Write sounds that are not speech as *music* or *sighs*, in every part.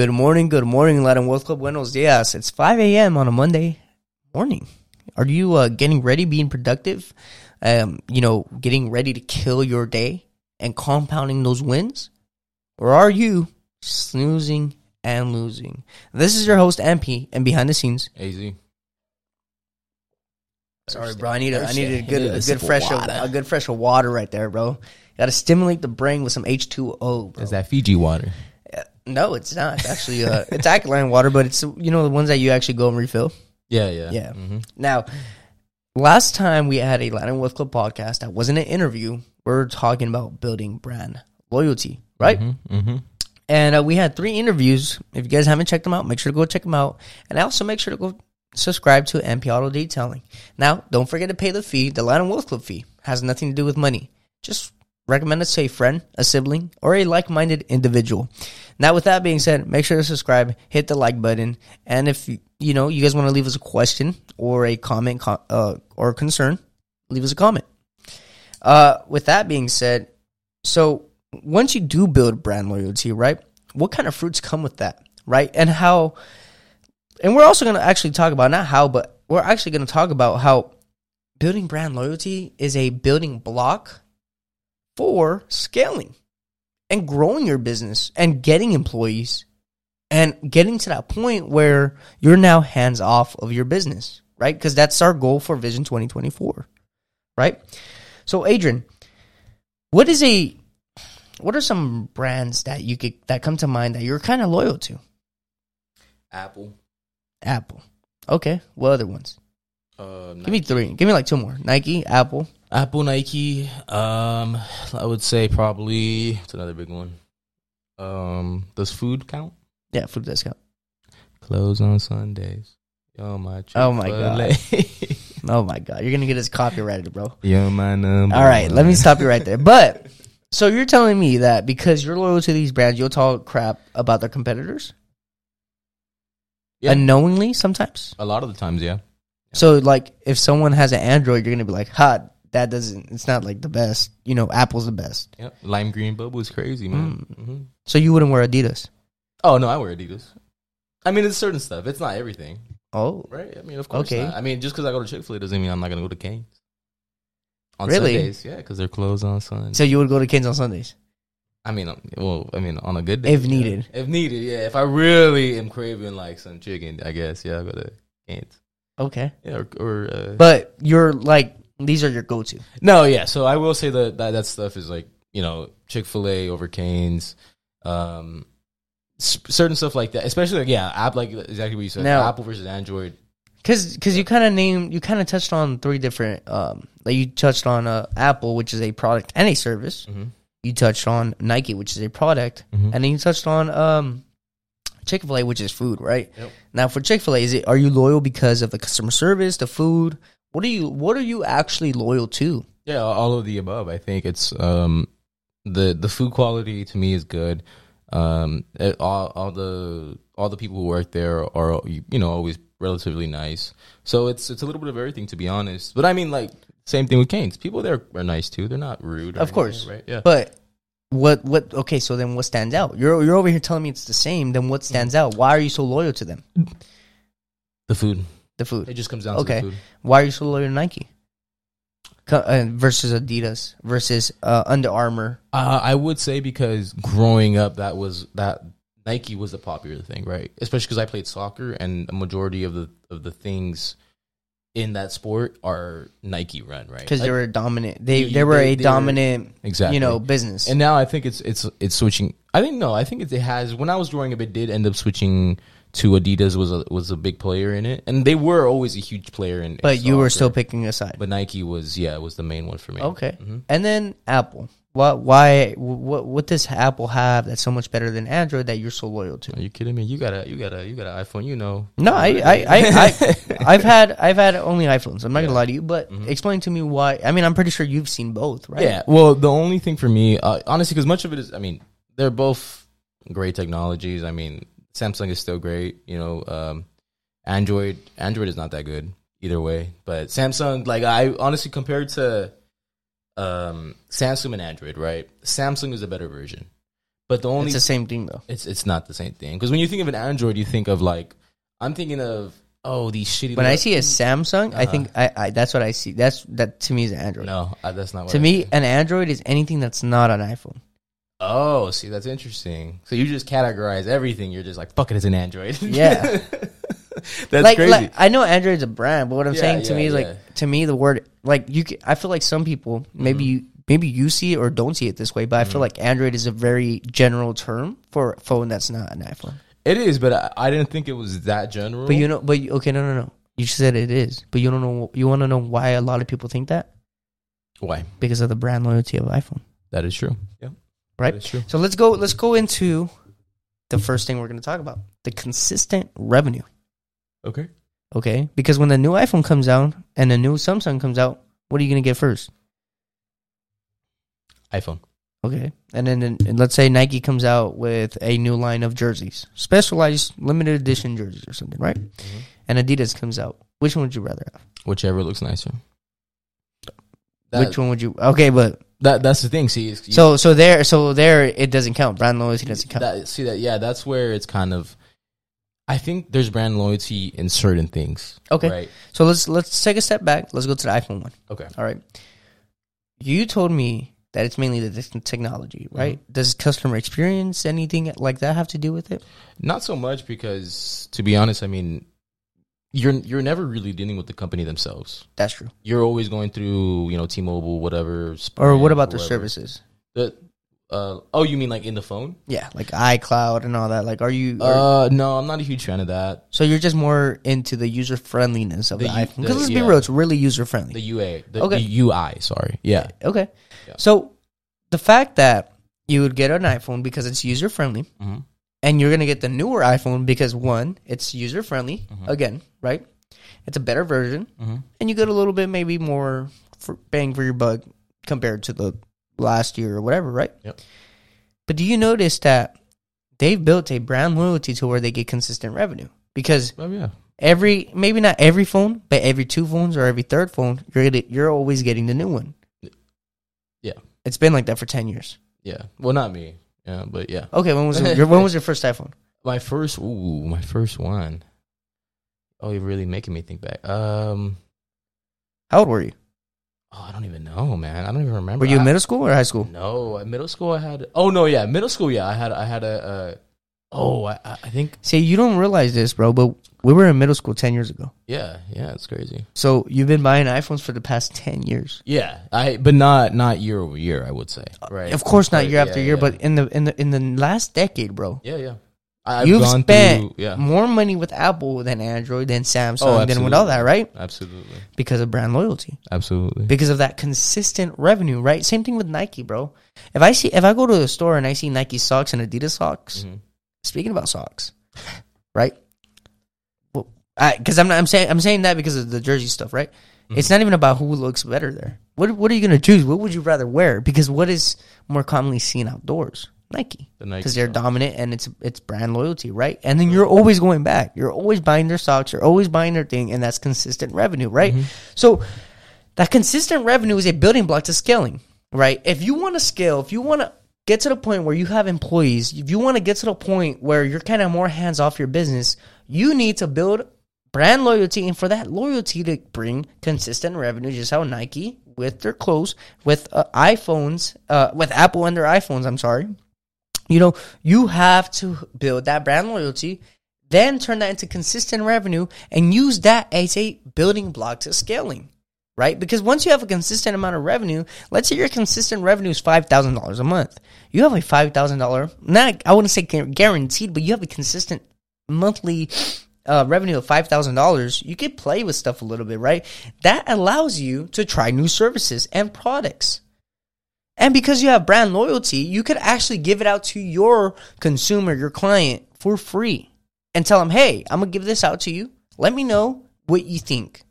Good morning, good morning, Latin Wealth Club. Buenos dias. It's 5 a.m. on a Monday morning. Are you uh, getting ready, being productive? Um, you know, getting ready to kill your day and compounding those wins? Or are you snoozing and losing? This is your host, MP, and behind the scenes. AZ. Sorry, bro. I need a, I need a good, a good fresh, of, a good fresh of water right there, bro. Got to stimulate the brain with some H2O. Is that Fiji water? No, it's not. It's actually, uh, it's alkaline water, but it's you know the ones that you actually go and refill. Yeah, yeah. Yeah. hmm Now, last time we had a Latin Wealth Club podcast that wasn't an interview. We are talking about building brand loyalty, right? hmm And uh, we had three interviews. If you guys haven't checked them out, make sure to go check them out. And also make sure to go subscribe to MP Auto Detailing. Now, don't forget to pay the fee. The Latin Wealth Club fee has nothing to do with money. Just recommend it to a friend, a sibling, or a like-minded individual. Now, with that being said, make sure to subscribe, hit the like button, and if you, know you guys want to leave us a question or a comment co- uh, or concern, leave us a comment. Uh, with that being said, so once you do build brand loyalty, right? What kind of fruits come with that, right? And how, and we're also going to actually talk about not how, but we're actually going to talk about how building brand loyalty is a building block for scaling and growing your business and getting employees and getting to that point where you're now hands off of your business, right? Because that's our goal for Vision 2024, right? So, Adrian, what is a what are some brands that you could that come to mind that you're kind of loyal to? Apple. Apple. Okay. What other ones? Uh, Give me three. Give me like two more. Nike, Apple. Apple, Nike. Um, I would say probably it's another big one. Um, does food count? Yeah, food discount. Close on Sundays. Yo, my Oh my God. *laughs* Oh my god, you're gonna get us copyrighted, bro. Yo, my number. All right, let me stop you right there. *laughs* But so you're telling me that because you're loyal to these brands, you'll talk crap about their competitors Yeah. unknowingly sometimes. A lot of the times, yeah. So like, if someone has an Android, you're gonna be like, "Ha, that doesn't. It's not like the best. You know, Apple's the best." Yep. Lime green bubble is crazy, man. Mm. hmm So you wouldn't wear Adidas. Oh no, I wear Adidas. I mean, it's certain stuff. It's not everything, Oh, right? I mean, of course. Okay. not. I mean, just because I go to Chick Fil A doesn't mean I'm not gonna go to Cane's. On Really? Sundays, yeah, because they're closed on Sundays. so you would go to Canes on Sundays? I mean, um, well, I mean, on a good day, If yeah. needed. If needed, yeah. If I really am craving like some chicken, I guess, yeah, I'll go to Cane's. Okay, Yeah, or, or uh, but you're like these are your go-to. no, yeah. So I will say that that, that stuff is like you know Chick Fil A over Cane's, um, s- certain stuff like that. Especially like yeah, app like exactly what you said. Now- Apple versus Android. Cause, cause you kind of named, you kind of touched on three different. Um, like you touched on uh, Apple, which is a product and a service. Mm-hmm. You touched on Nike, which is a product, Mhm. and then you touched on um, Chick Fil A, which is food, right? Yep. Now for Chick Fil A, is it are you loyal because of the customer service, the food? What are you What are you actually loyal to? Yeah, all of the above. I think it's um the the food quality to me is good. Um, it- all all the all the people who work there are you know always relatively nice. So it's it's a little bit of everything to be honest. But I mean like same thing with Canes. People there are nice too. They're not rude. or Of course. anything, right? Yeah. But what what? Okay, so then what stands out? You're you're over here telling me it's the same. Then what stands out? Why are you so loyal to them? the food. The food. It just comes down Okay. to the food. Why are you so loyal to Nike? Co- uh, versus Adidas versus uh, Under Armour. Uh, I would say because growing up, that was that Nike was a popular thing, right? Especially because I played soccer, and a majority of the of the things in that sport are Nike run, right? because they were dominant. They They- they were they- a they were- dominant, exactly, you know, business. And now I think it's it's it's switching. I think no, I think it has. When I was growing up, it did end up switching to Adidas. was a was a big player in it, and they were always a huge player in. in but you were still picking a side. But Nike was yeah, was the main one for me. Okay, Mhm. and then Apple. What? Why? What? What does Apple have that's so much better than Android that you're so loyal to? Are you kidding me? You got a you got a you got an iPhone. You know. No, I, I, I, I, *laughs* I've had, I've had only iPhones. I'm not gonna lie to you, but explain to me why. I mean, I'm pretty sure you've seen both, right? Yeah. Well, the only thing for me, uh, honestly, because much of it is, I mean, they're both great technologies. I mean, Samsung is still great. You know, um, Android, Android is not that good either way. But Samsung, like I honestly compared to um, Samsung and Android, right? Samsung is a better version But the only It's the same thing though. it's it's not the same thing because when you think of an Android, you think of like I'm thinking of oh these shitty. When I see a Samsung, I think I, I that's what I see. That's that to me is an Android. no, uh, that's not what to I me, think. an Android is anything that's not an iPhone. Oh, see, that's interesting. So you just categorize everything. You're just like, fuck it, it's an Android. Yeah. *laughs* that's like, crazy. like I know Android's a brand, but what I'm Yeah, saying to yeah, me is yeah. like to me the word like you. I feel like some people maybe Mm-hmm. you maybe you see it or don't see it this way, but I feel like Android is a very general term for a phone that's not an iPhone. it is, but I, I didn't think it was that general. But you know, but you, okay, no, no, no. You said it is, but you don't know. You want to know why a lot of people think that why? because of the brand loyalty of iPhone, That is true. Yeah, right? That is true. So let's go. Let's go into the first thing we're going to talk about: the consistent revenue. Okay. Okay, because when the new iPhone comes out and the new Samsung comes out, what are you going to get first? iPhone. Okay, and then and let's say Nike comes out with a new line of jerseys, specialized limited edition jerseys or something, right? Mm-hmm. And Adidas comes out. Which one would you rather have? Whichever looks nicer. That, Which one would you? Okay, but that that's the thing. See, you- so so there so there it doesn't count. Brand loyalty doesn't count. that, see that yeah, that's where it's kind of. I think there's brand loyalty in certain things. Okay. Right. So let's let's take a step back. Let's go to the iPhone one. Okay. All right. You told me that it's mainly the technology, mm-hmm. right? Does customer experience anything like that have to do with it? Not so much because, to be honest, I mean, you're you're never really dealing with the company themselves. That's true. You're always going through, you know, T-Mobile, whatever. Or what about their whoever. services? The, uh, oh, you mean like in the phone? Yeah, like iCloud and all that. Like, are you? are- Uh, no, I'm not a huge fan of that. so you're just more into the user friendliness of the, The iPhone. Because let's be real, it's really user friendly. The UA, the, Okay. the UI. Sorry, yeah, Okay. Yeah. So the fact that you would get an iPhone because it's user friendly, Mhm. and you're gonna get the newer iPhone because one, it's user friendly. Mhm. Again, right? It's a better version, Mhm. and you get a little bit maybe more for bang for your buck compared to the last year or whatever, right? Yep. But do you notice that they've built a brand loyalty to where they get consistent revenue because Oh yeah, every maybe not every phone, but every two phones or every third phone, you're you're always getting the new one. Yeah. it's been like that for ten years. yeah. Well, not me. Yeah, but yeah. Okay, when was *laughs* your, when was your first iPhone? My first, ooh, my first one. Oh, you're really making me think back. Um, How old were you? Oh, I don't even know, man. I don't even remember. Were you in I- middle school or high school? No, middle school I had. Oh no, yeah, middle school. Yeah, I had. I had a. Uh, oh, I, I think. See, you don't realize this, bro, but we were in middle school ten years ago. Yeah, yeah, it's crazy. So you've been buying iPhones for the past ten years. Yeah, I but not not year over year. I would say. Right. Of course, not year after yeah, year, yeah. but in the in the in the last decade, bro, yeah, yeah. I've you've gone spent through- yeah, more money with Apple than Android than Samsung Oh, than with all that, right? absolutely, Because of brand loyalty. absolutely. because of that consistent revenue, right? Same thing with Nike, bro. If I see if I go to the store and I see Nike socks and Adidas socks, Mhm. speaking about socks, right? Well, because I'm not, I'm saying I'm saying that because of the jersey stuff, right? Mm-hmm. It's not even about who looks better there. What what are you gonna choose? What would you rather wear? Because what is more commonly seen outdoors? Nike, The Nike because they're dominant and it's it's brand loyalty, right? And then you're always going back. You're always buying their socks. You're always buying their thing, and that's consistent revenue, right? Mm-hmm. So that consistent revenue is a building block to scaling, right? If you want to scale, if you want to get to the point where you have employees, if you want to get to the point where you're kind of more hands off your business, you need to build brand loyalty. And for that loyalty to bring consistent revenue, just how Nike with their clothes, with uh, iPhones, uh, with Apple and their iPhones, I'm sorry, you know, you have to build that brand loyalty, then turn that into consistent revenue and use that as a building block to scaling, right? Because once you have a consistent amount of revenue, let's say your consistent revenue is $5,000 a month. You have a $5,000, not, I wouldn't say guaranteed, but you have a consistent monthly uh, revenue of $5,000. You could play with stuff a little bit, right? That allows you to try new services and products. And because you have brand loyalty, you could actually give it out to your consumer, your client for free and tell them, hey, I'm going to give this out to you. Let me know what you think.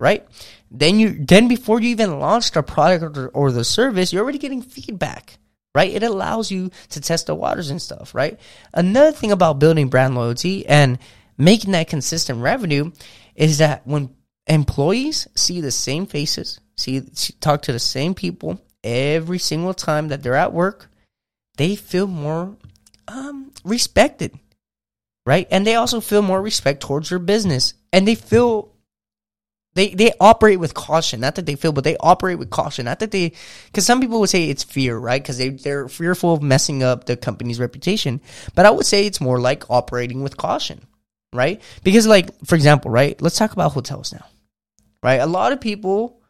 Right? Then you then before you even launch the product or, or the service, you're already getting feedback. Right? It allows you to test the waters and stuff, right? Another thing about building brand loyalty and making that consistent revenue is that when employees see the same faces, see talk to the same people every single time that they're at work, they feel more um, respected, right? And they also feel more respect towards their business, and they feel they they operate with caution. Not that they feel, but they operate with caution. Not that they, because some people would say it's fear, right? Because they they're fearful of messing up the company's reputation. But I would say it's more like operating with caution, right? Because like for example, right? Let's talk about hotels now, right? A lot of people,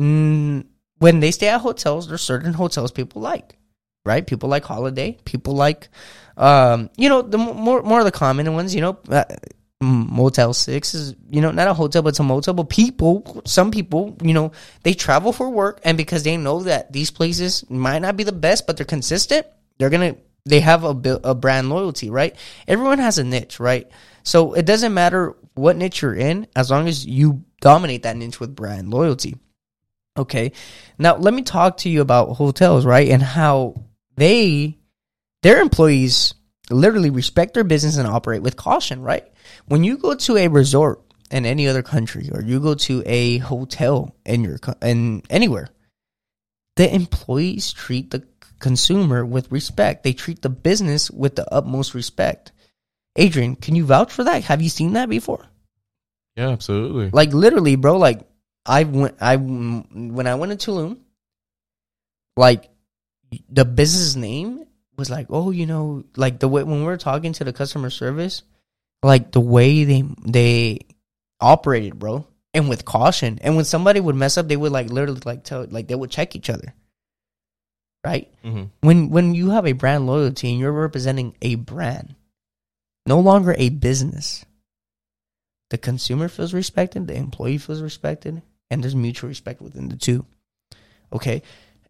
mm, when they stay at hotels, there's certain hotels people like, right? People like Holiday. People like, um, you know, the more more of the common ones. You know, uh, Motel Six is you know not a hotel, but it's a motel. But people, some people, you know, they travel for work, and because they know that these places might not be the best, but they're consistent, they're gonna they have a a brand loyalty, right? Everyone has a niche, right? So it doesn't matter what niche you're in, as long as you dominate that niche with brand loyalty. Okay, now let me talk to you about hotels, right, and how they their employees literally respect their business and operate with caution, right? When you go to a resort in any other country or you go to a hotel in your in anywhere, the employees treat the consumer with respect. They treat the business with the utmost respect. Adrian, can you vouch for that? Have you seen that before? Yeah, absolutely. Like literally, bro. Like I went, I when I went to Tulum, like the business name was like, oh, you know, like the way when we were talking to the customer service, like the way they they operated, bro, and with caution. And when somebody would mess up, they would like literally like tell like they would check each other. Right? Mm-hmm. When when you have a brand loyalty and you're representing a brand, no longer a business. The consumer feels respected, the employee feels respected, and there's mutual respect within the two. Okay.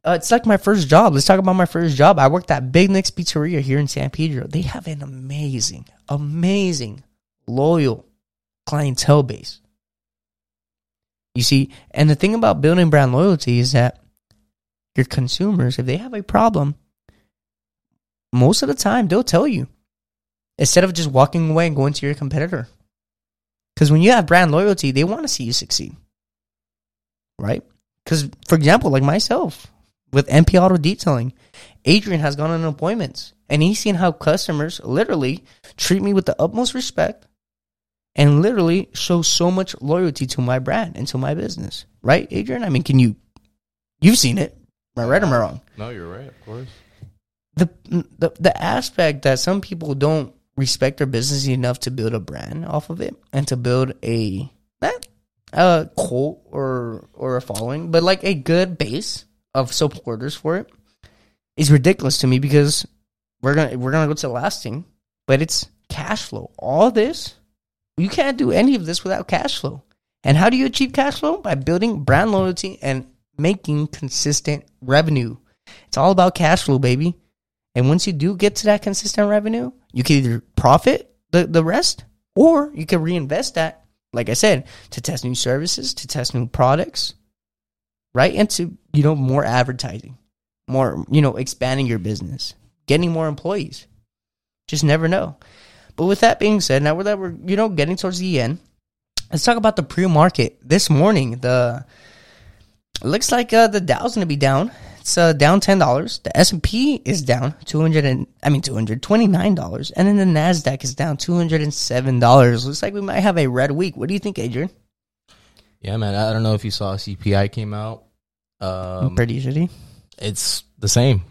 Uh, it's like my first job. Let's talk about my first job. I worked at Big Nick's Pizzeria here in San Pedro. They have an amazing, amazing, loyal clientele base. You see, and the thing about building brand loyalty is that your consumers, if they have a problem, most of the time they'll tell you instead of just walking away and going to your competitor. Because when you have brand loyalty, they want to see you succeed. Right? Because, for example, like myself, with MP Auto Detailing. Adrian has gone on appointments and he's seen how customers literally treat me with the utmost respect and literally show so much loyalty to my brand and to my business. Right, Adrian? I mean, can you, you've seen it. Am I right or am I wrong? No, you're right, of course. The, the, the aspect that some people don't respect their business enough to build a brand off of it and to build a, not a cult or, or a following, but like a good base of supporters for it is ridiculous to me because we're gonna we're gonna go to the last thing, but it's cash flow. All this, you can't do any of this without cash flow. And how do you achieve cash flow? By building brand loyalty and making consistent revenue. It's all about cash flow, baby. And once you do get to that consistent revenue, you can either profit the, the rest or you can reinvest that, like I said, to test new services, to test new products, right? Into, you know, more advertising, more, you know, expanding your business, getting more employees. Just never know. But with that being said, now that we're, you know, getting towards the end, let's talk about the pre-market. This morning, the looks like uh, the Dow's going to be down. It's uh, down ten dollars. The S and P is down two hundred and I mean two hundred twenty nine dollars, and then the Nasdaq is down two hundred and seven dollars. Looks like we might have a red week. What do you think, Adrian? Yeah, man. I don't know if you saw CPI came out. Um, Pretty shitty. It's the same.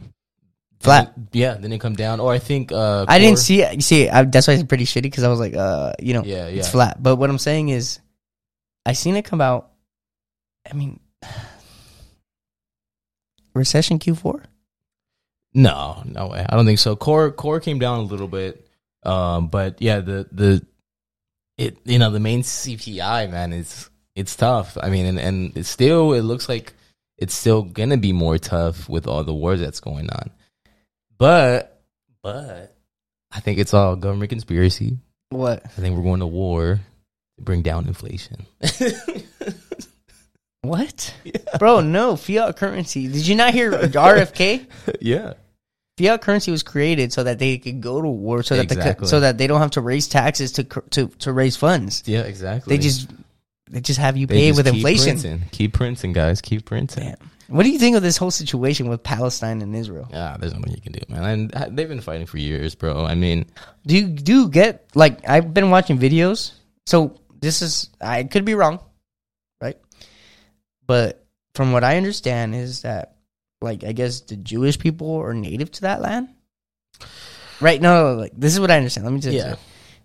Flat. Then, yeah, then it come down. Or I think uh, I didn't see it. You see, I, that's why it's pretty shitty because I was like, uh, you know, yeah, yeah, it's flat. But what I'm saying is, I seen it come out. I mean, recession Q4. No, no way. I don't think so. Core core came down a little bit, um, but yeah, the the it you know the main CPI man is it's tough. I mean, and and it's still it looks like it's still gonna be more tough with all the wars that's going on. But but I think it's all government conspiracy. What? I think we're going to war to bring down inflation. *laughs* what? Yeah. Bro, no, fiat currency. Did you not hear *laughs* RFK? yeah. Fiat currency was created so that they could go to war, so that exactly. the, so that they don't have to raise taxes to to to raise funds. Yeah, exactly. They just they just have you pay with keep inflation. printing. Keep printing, guys. Keep printing. Damn. What do you think of this whole situation with Palestine and Israel? Yeah, there's nothing you can do, man. And uh, they've been fighting for years, bro. I mean, Do you do you get like I've been watching videos. So this is I could be wrong? But from what I understand is that like I guess the Jewish people are native to that land. Right? No, like this is what I understand. Let me just Yeah. say.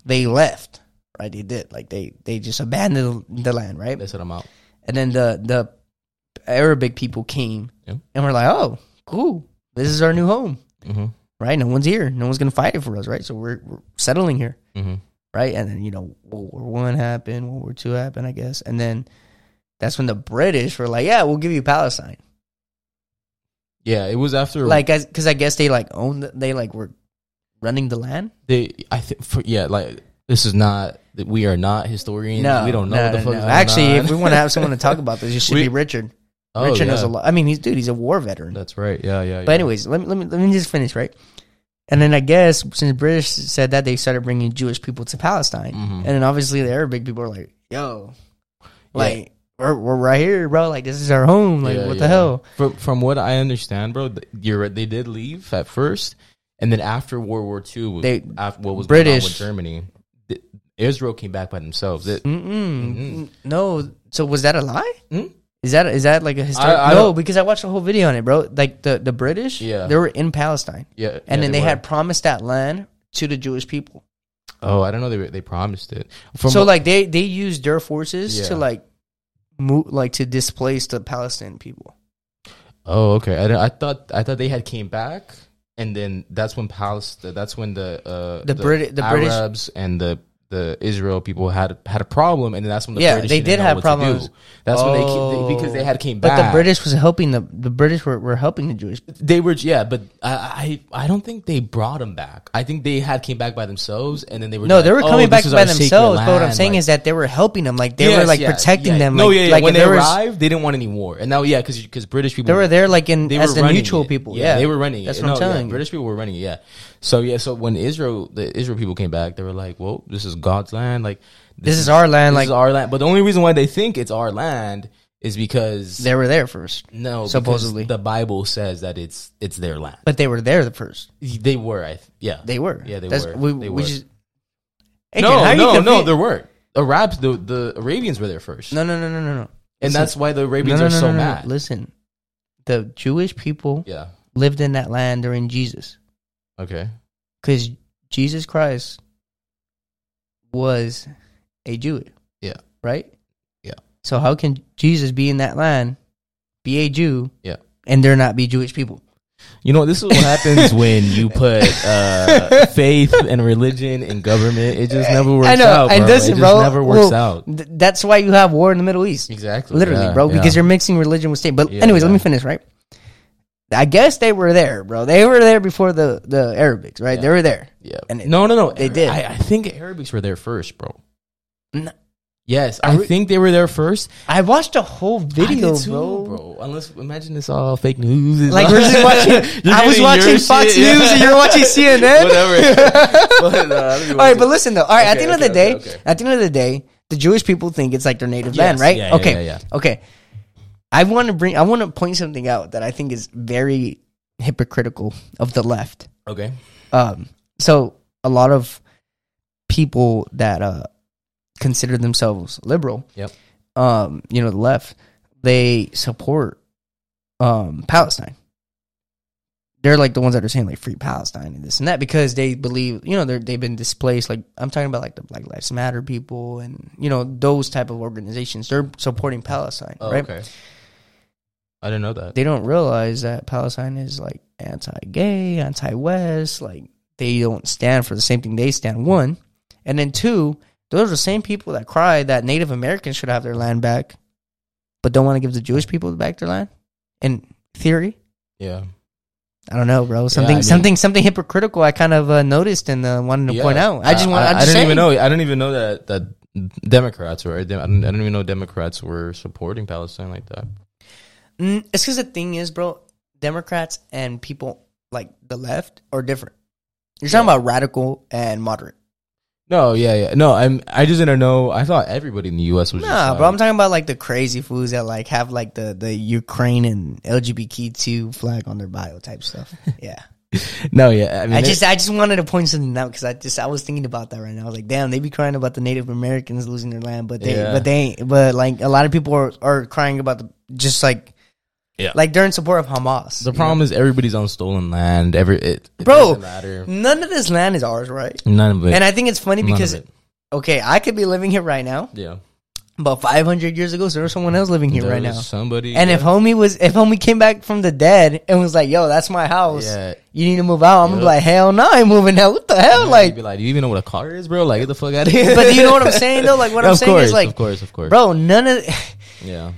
They left. Right? They did. Like they they just abandoned the land, right? they said I'm out. And then the the Arabic people came Yeah. and we're like, "Oh, cool. This is our new home." Mm-hmm. Right? No one's here. No one's going to fight it for us, right? So we're, we're settling here Mm-hmm. right? And then you know World War One happened, World War Two happened, I guess, and then that's when the British were like, "Yeah, we'll give you Palestine," Yeah, it was after like because I guess they like owned, the, they like were running the land. they. I think for yeah, like this is not. We are not historians. No, we don't know no, what the fuck. no. Actually, if we want to have someone to talk about this, it should *laughs* We- be Richard. oh, Richard knows a lot. I mean, he's dude, he's a war veteran. That's right. Yeah, yeah. But anyways, let me let me let me just finish right. And then I guess since British said that, they started bringing Jewish people to Palestine, Mhm. and then obviously the Arabic people are like, "Yo, like we're we're right here, bro. Like this is our home. Like Yeah, what the hell?" From from what I understand, bro, you're. They did leave at first, and then after World War II, They- after what was British- with Germany, Israel came back by themselves. It, Mm-mm. Mhm. No. So was that a lie? Hmm? Is that is that like a historic? I no, because I watched a whole video on it, bro. Like the the British, Yeah. they were in Palestine, yeah, and yeah, then they, were. had promised that land to the Jewish people. Oh, I don't know. They they promised it. From so like they they used their forces to like move like to displace the Palestinian people. oh, okay. I, I thought I thought they had came back, and then that's when Palestine. That's when the uh, The Brit- the British- Arabs and the the Israel people had had a problem, and that's when the Yeah, British they did have problems. That's when they, Oh. they because they had came back. But the British was helping the the British were, were helping the Jewish. They were yeah, but I, I I don't think they brought them back. I think they had came back by themselves, and then they were No, like, they were "Oh, coming back by themselves. But what I'm saying like- is that they were helping them. Like they were like yeah, protecting yeah. them. No, like, yeah, yeah. like when they there was- arrived, they didn't want any war, and now yeah, because because British people they were there like in they as the neutral it. people. Yeah, they were running. That's what I'm telling. British people were running. Yeah. So yeah, so when Israel, the Israel people came back, they were like, "Well, this is God's land. Like This is our land, This like- is our land." But the only reason why they think it's our land is because They were there first, no, supposedly. the Bible says that it's it's their land. but they were there the first. They were, I th- yeah, They were. Yeah, they That's, were. We, They we just. Hey, no, Ken, how are you no, no, there weren't. Arabs, the the Arabians were there first, no, no, no, no, no, no. and Listen. that's why the No, Arabians no, are no, so no, no. mad. Listen, the Jewish people Yeah. lived in that land during Jesus Okay. because Jesus Christ was a Jew. Yeah. Right. Yeah. So how can Jesus be in that land, be a Jew, Yeah. and there not be Jewish people? You know, this is what happens *laughs* when you put uh, faith and religion and government. It just never works I know, out, bro. and listen, it just bro, never works well, out. Th- that's why you have war in the Middle East. Exactly. Literally, Yeah, bro, yeah. because you're mixing religion with state. But Yeah, anyways, let me finish, right? I guess they were there, bro. They were there before the the Arabics, right? They were there. Yeah. And it- no, no, no. they did. I, I think Arabics were there first, bro. N- Yes, I I, re- think they were there first. I watched a whole video, I did too, bro. Unless imagine it's all fake news. It's Like we're just watching. *laughs* I was watching Fox shit, yeah. News, and you're watching *laughs* CNN. Whatever. *laughs* But, uh, All right, but listen though. All right, at the Okay, end of the okay, day, okay, okay. at the end of the day, the Jewish people think it's like their native Yes, land, right? yeah, yeah, okay, yeah, yeah. okay. I want to bring. I want to point something out that I think is very hypocritical of the left. Okay. Um, so a lot of people that uh consider themselves liberal, Yep. um, you know, the left, they support um Palestine. They're like the ones that are saying like free Palestine and this and that because they believe, you know, they're they've been displaced. Like I'm talking about like the Black Lives Matter people and you know those type of organizations. They're supporting Palestine, Oh, right? Okay. I didn't know that. they don't realize that Palestine is like anti-gay, anti-West. Like they don't stand for the same thing they stand. One, and then two, those are the same people that cry that Native Americans should have their land back, but don't want to give the Jewish people back their land. In theory, yeah. I don't know, bro. Something, I mean- something, something hypocritical. I kind of uh, noticed and uh, wanted to Yeah. point out. I just want. I, I just didn't even know. I didn't even know that that Democrats were. I I didn't I didn't even know Democrats were supporting Palestine like that. Mm, it's because the thing is, bro. Democrats and people like the left are different. You're talking Yeah. about radical and moderate. No, yeah, yeah. No, I'm. I just didn't know. I thought everybody in the U.S. was. Nah, bro, like- I'm talking about like the crazy foods that like have like the the Ukraine and LGBTQ flag on their bio type stuff. *laughs* Yeah, No, yeah. I mean, I just I just wanted to point something out because I just I was thinking about that right now. I was like, damn, they be crying about the Native Americans losing their land, but they Yeah. but they ain't. But like a lot of people are, are crying about the just like Yeah. like they're in support of Hamas. the problem is everybody's on stolen land. Every it, it Bro, doesn't matter. None of this land is ours, right? None of it. And I think it's funny None of because it. okay, I could be living here right now, yeah, but 500 years ago, there was someone else living here There right was now. Somebody. And yeah. if homie was, if homie came back from the dead and was like, "Yo, that's my house. Yeah. You need to move out," I'm gonna be like, "Hell no, I ain't moving out. What the hell?" You'd Like, be like, do you even know what a car is, bro? Like, get the fuck out of here. but do you know what I'm saying though? Like, what *laughs* I'm of saying course, is like, of course, of course, bro, none of Yeah,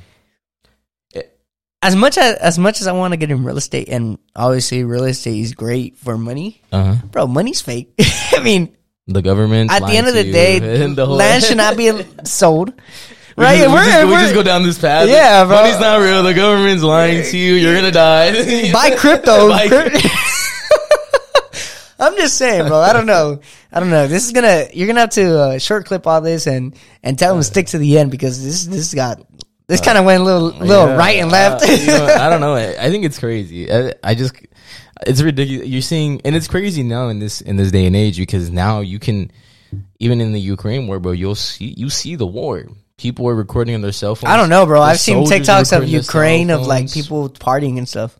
as much as as much as I want to get in real estate, and obviously real estate is great for money, uh huh. bro. Money's fake. *laughs* I mean, The government. at the end of the day, *laughs* the land should not be *laughs* sold. We Right? just, we, We're- just, we we're- just go down this path. Yeah, bro. Money's not real. The government's lying to you. You're gonna die. buy crypto. Buy I'm just saying, bro. I don't know. I don't know. This is gonna. You're gonna have to uh, short clip all this and and tell them to stick to the end because this this got this kind of went a little little Yeah, right and left. uh, you know, I don't know. *laughs* I, I think it's crazy. I, I just, it's ridiculous. You're seeing, and it's crazy now in this in this day and age because now you can, even in the Ukraine war, bro, you'll see you see the war. People were recording on their cell phones. I don't know, bro. The I've seen TikToks of recording their cell Ukraine of like people partying and stuff.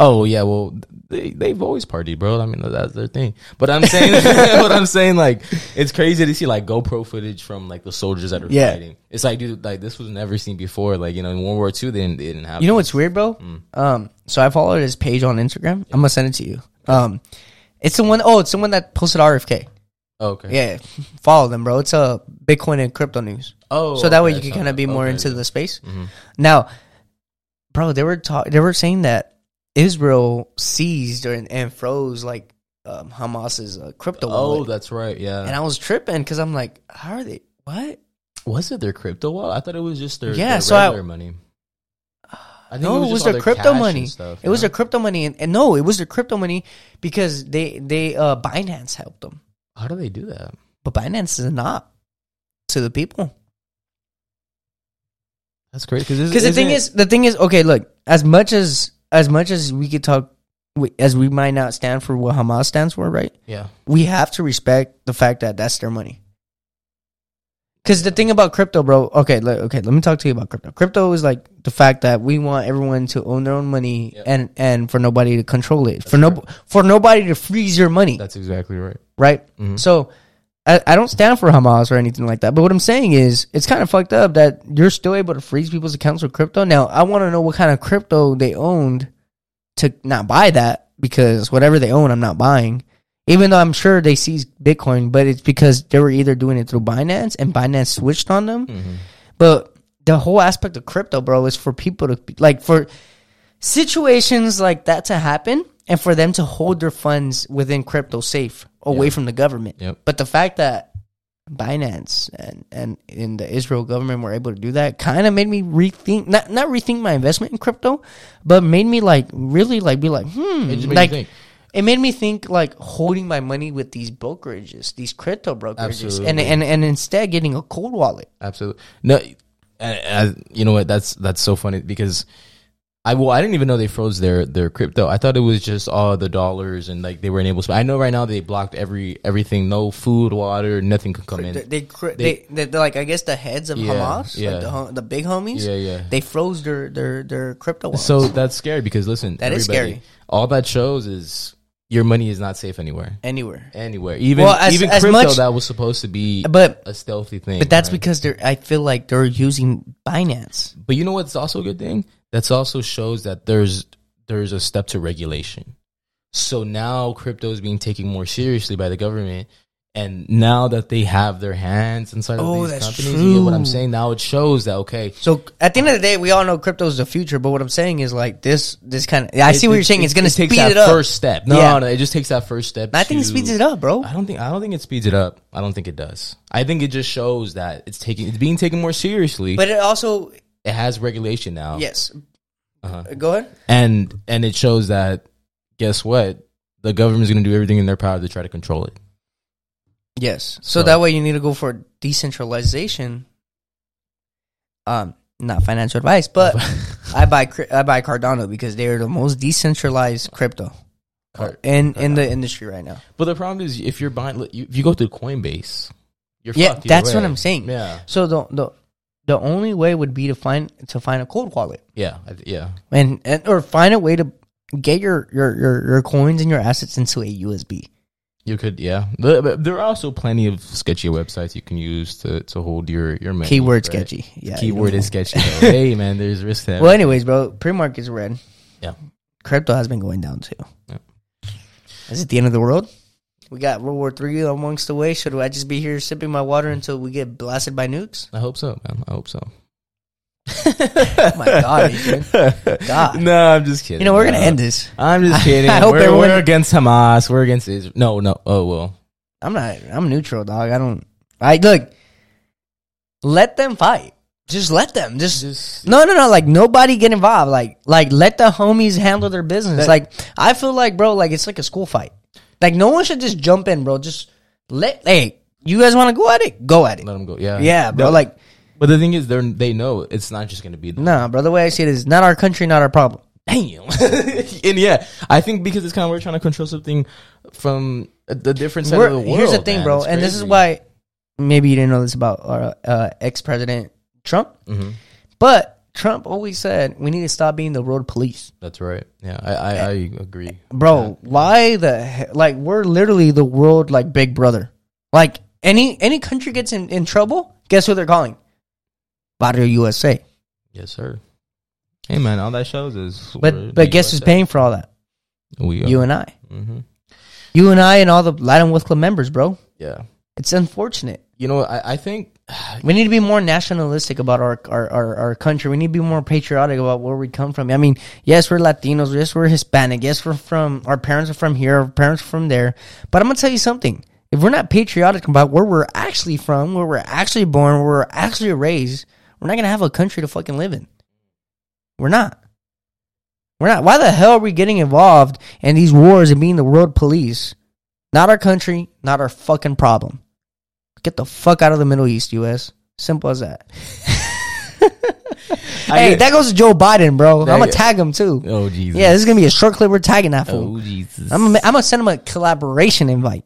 Oh yeah, well they they've always partied, bro. I mean that's their thing. But I'm saying, *laughs* what I'm saying, like it's crazy to see like GoPro footage from like the soldiers that are Yeah. fighting. It's like, dude, like this was never seen before. Like you know, in World War II, they didn't, they didn't have. You know what's weird, bro? Mm. Um, so I followed his page on Instagram. I'm gonna send it to you. Um, it's the one oh it's the one that posted RFK. Oh, okay. Yeah, follow them, bro. It's a Bitcoin and crypto news. Oh, so that way you can kind of be more okay, into the space. Mhm. Now, bro, they were talk- they were saying that Israel seized or, and froze like um, Hamas's uh, crypto Oh, wallet, that's right. Yeah. and I was tripping because I'm like, how are they? What? was it their crypto wallet? I thought it was just their Yeah, Their so I- regular money. I no, it was, their crypto money. stuff, it was their crypto money, and, and no, it was their crypto money because they they uh Binance helped them, How do they do that? but Binance is not to the people. That's great because Because the thing is, the thing is, okay, look, as much as as much as we could talk, we- as we might not stand for what Hamas stands for, right? yeah, we have to respect the fact that that's their money. Because the thing about crypto, bro. Okay, le- okay. Let me talk to you about crypto. Crypto is like the fact that we want everyone to own their own money Yep. and and for nobody to control it. for no for nobody to freeze your money, that's exactly right. right? Mhm. So. I, I don't stand for Hamas or anything like that, but what I'm saying is it's kind of fucked up that you're still able to freeze people's accounts with crypto. Now, I want to know what kind of crypto they owned to not buy that because whatever they own, I'm not buying. Even though I'm sure they seized Bitcoin, but it's because they were either doing it through Binance and Binance switched on them. Mhm. But the whole aspect of crypto, bro, is for people to like for situations like that to happen and for them to hold their funds within crypto safe away Yeah. from the government. Yep. But the fact that Binance and and in the Israel government were able to do that kind of made me rethink not not rethink my investment in crypto, but made me like really like be like hmm It just made you like think. It made me think like holding my money with these brokerages, these crypto brokerages, and Absolutely. and and instead getting a cold wallet. Absolutely. No, and, and you know what? That's that's so funny because I well, I didn't even know they froze their their crypto. I thought it was just all the dollars and like they weren't able to. I know right now they blocked every everything. No food, water, nothing could come They, in. they, cr- They- they, they, are like I guess the heads of Yeah, Hamas, yeah. like the the big homies. Yeah, yeah. They froze their their their crypto. Wallets. So that's scary because listen, That is scary. All that shows is your money is not safe anywhere. anywhere, Anywhere, even Well, as- even as crypto much- that was supposed to be but a stealthy thing. but that's right? because they're. I feel like they're using Binance. But you know what's also a good thing? That's also shows that there's there's a step to regulation. So now crypto is being taken more seriously by the government. And now that they have their hands inside Oh, of these that's companies, you get what I'm saying? Now it shows that okay, So at the end of the day, we all know crypto is the future. But what I'm saying is like this this kind of. I see what it- you're saying. it- It's gonna it speed that it up. First step, no, Yeah. no, it just takes that first step. I think it speeds it up, bro. I don't think I don't think it speeds it up. I don't think it does. I think it just shows that it's taking it's being taken more seriously. But it also it has regulation now. yes. Uh-huh. Go ahead. and and it shows that guess what the government's going to do everything in their power to try to control it Yes. So, So- that way you need to go for decentralization. Um, not financial advice, but *laughs* I buy I buy Cardano because they are the most decentralized crypto Car- in in the industry right now. But the problem is, if you're buying, if you go to Coinbase, you're Yeah, that's what. I'm saying. Yeah, So the the the only way would be to find to find a cold wallet yeah, yeah. and, and or find a way to get your, your your your coins and your assets into a USB. You could, yeah. There are also plenty of sketchy websites you can use to, to hold your your money. Keyword right? sketchy. Yeah. Keyword is sketchy. *laughs* though. hey man, there's risk there. Well, anyways, bro, pre-market is red. Yeah. Crypto has been going down too. Yeah. Is it the end of the world? We got World War Three amongst the way. Should I just be here sipping my water until we get blasted by nukes? I hope so, man. I hope so. Oh *laughs* my God, Adrian. God. No, I'm just kidding. You know, we're gonna end this. I'm just *laughs* kidding. I hope we're, everyone- we're against Hamas. We're against Israel. No, no. Oh well. I'm not. I'm neutral, dog. I don't. I look. Let them fight. Just let them. Just, Just no, no, no. Like nobody get involved. Like, like let the homies handle their business. That- like I feel like, bro, like it's like a school fight. Like no one should just jump in, bro. Just let. Hey, you guys want to go at it? Go at it. let them go. Yeah, Yeah, bro. No, Like, but the thing is, they they know it's not just gonna be them. nah, bro. The way I see it is not our country, not our problem. Damn. *laughs* and yeah, I think because it's kind of we're trying to control something from the different side We're- of the world. here's the thing, man. bro, and this is why maybe you didn't know this about uh, uh, ex president Trump, Mhm. but Trump always said we need to stop being the road police. That's right. Yeah, I I, I agree. bro why the he- like we're literally the world like big brother like any any country gets in, in trouble guess who they're calling Barrio USA Yes, sir. Hey, man, all that shows is. but but guess who's paying for all that We are. you and I hmm you and I and all the Latin Wealth Club members bro Yeah. it's unfortunate You know, I I think *sighs* we need to be more nationalistic about our, our, our, our country. We need to be more patriotic about where we come from. I mean, yes, we're Latinos. Yes, we're Hispanic. Yes, we're from, our parents are from here. Our parents are from there. But I'm going to tell you something. If we're not patriotic about where we're actually from, where we're actually born, where we're actually raised, we're not going to have a country to fucking live in. We're not. We're not. Why the hell are we getting involved in these wars and being the world police? Not our country, not our fucking problem. Get the fuck out of the Middle East, U.S. Simple as that. *laughs* hey, that goes to Joe Biden, bro. I'm gonna tag him too. Oh Jesus. Yeah, this is gonna be a short clip. We're tagging that fool. Oh Jesus. I'm gonna, I'm gonna send him a collaboration invite.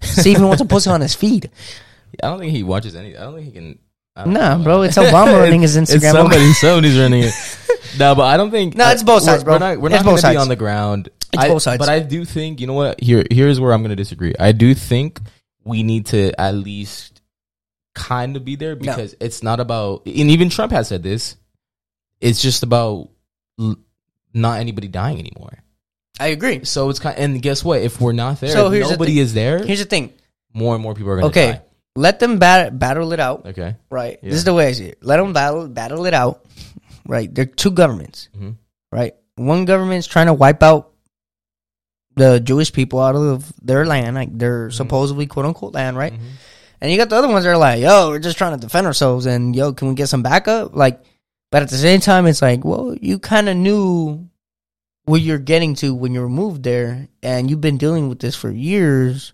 See if he wants to post it on his feed. *laughs* I don't think he watches any. I don't think he can. Nah, know. bro, it's *laughs* Obama running his It's Instagram. somebody, *laughs* somebody's running it. *laughs* No, but I don't think. No, it's both sides, we're- bro. We're not, we're It's not going to be on the ground. It's I- both sides. But I do think you know what. Here, here's where I'm going to disagree. I do think we need to at least kind of be there because it's not about. And even Trump has said this. It's just about l- not anybody dying anymore. I agree. So it's kind. Of, And guess what? If we're not there, So here's the nobody is there. Here's the thing. more and more people are going to Okay, let them bat- battle it out. Okay. Right. Yeah. This is the way I see it. Let them battle battle it out. Right. They're two governments. Mhm. Right. One government's trying to wipe out the Jewish people out of their land, like their supposedly quote unquote land, right? Mhm. And you got the other ones that are like, yo, we're just trying to defend ourselves and yo, can we get some backup? Like, but at the same time, it's like, well, you kind of knew what you're getting to when you moved there and you've been dealing with this for years.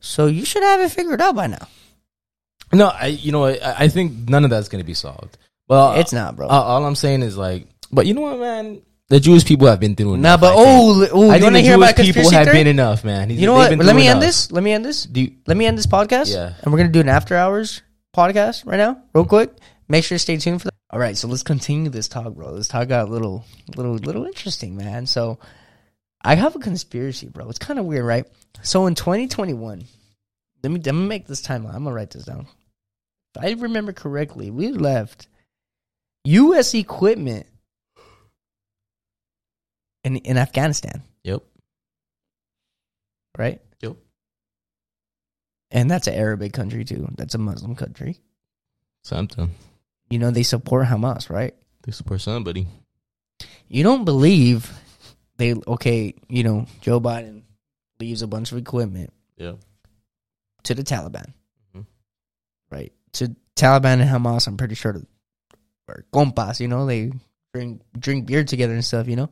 So you should have it figured out by now. No, I you know I, I think none of that's going to be solved. Well, it's not, bro. Uh, all I'm saying is like, but you know what, man? The Jewish people have been through nah, enough. but I oh, oh, I you want to the hear about Jewish people conspiracy have theory? been enough, man. He's- You know what? Let me end this. Let me end this. Do you, Let me end this podcast. Yeah. And we're gonna do an after hours podcast right now, real quick. Make sure to stay tuned for that. All right, so let's continue this talk, bro. This talk got a little, little, little interesting, man. So, I have a conspiracy, bro. It's kind of weird, right? So in 2021, let me let me make this timeline. I'm gonna write this down. If I remember correctly, we left U.S. equipment in in Afghanistan, yep. right? Yep. And that's an Arabic country too. That's a Muslim country. Something. You know they support Hamas, right? They support somebody. You don't believe they okay, you know, Joe Biden leaves a bunch of equipment Yeah. to the Taliban. Mhm. Right? To Taliban and Hamas, I'm pretty sure or compas, you know, they drink drink beer together and stuff, you know.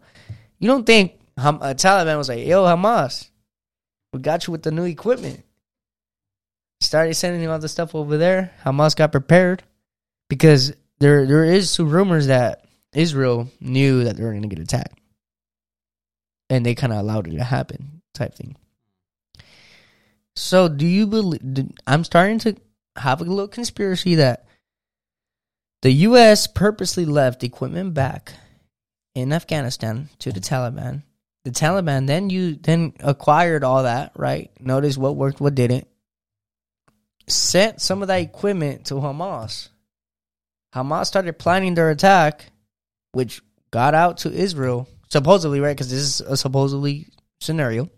You don't think Ham- uh, Taliban was like, "Yo, Hamas, we got you with the new equipment." started sending all the stuff over there. Hamas got prepared because there there is some rumors that Israel knew that they were going to get attacked, and they kind of allowed it to happen, type thing. So, do you believe? I'm starting to have a little conspiracy that the U.S. purposely left equipment back in Afghanistan to the Taliban. The Taliban then you then acquired all that, right? Notice what worked, what didn't. Sent some of that equipment to Hamas. Hamas started planning their attack, which got out to Israel, supposedly, right? Because this is a supposedly scenario.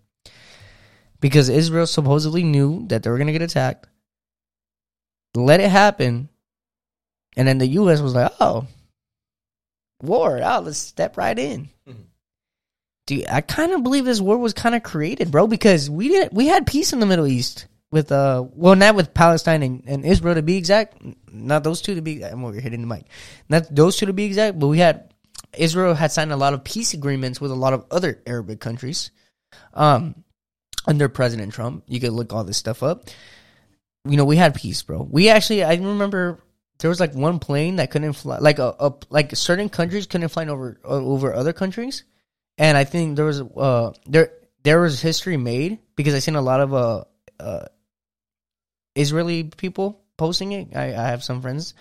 Because Israel supposedly knew that they were going to get attacked. Let it happen. And then the U.S. was like, oh, war. Oh, let's step right in. Mhm. Dude, I kind of believe this war was kind of created, bro, because we did we had peace in the Middle East with uh well not with Palestine and, and Israel to be exact, not those two to be I'm over here hitting the mic. Not those two to be exact, but we had Israel had signed a lot of peace agreements with a lot of other Arabic countries. Um under President Trump. You could look all this stuff up. You know, we had peace, bro. We actually I remember there was like one plane that couldn't fly like a, a like certain countries couldn't fly over over other countries. And i think there was uh there there was history made because i seen a lot of uh uh israeli people posting it. I, I have some friends.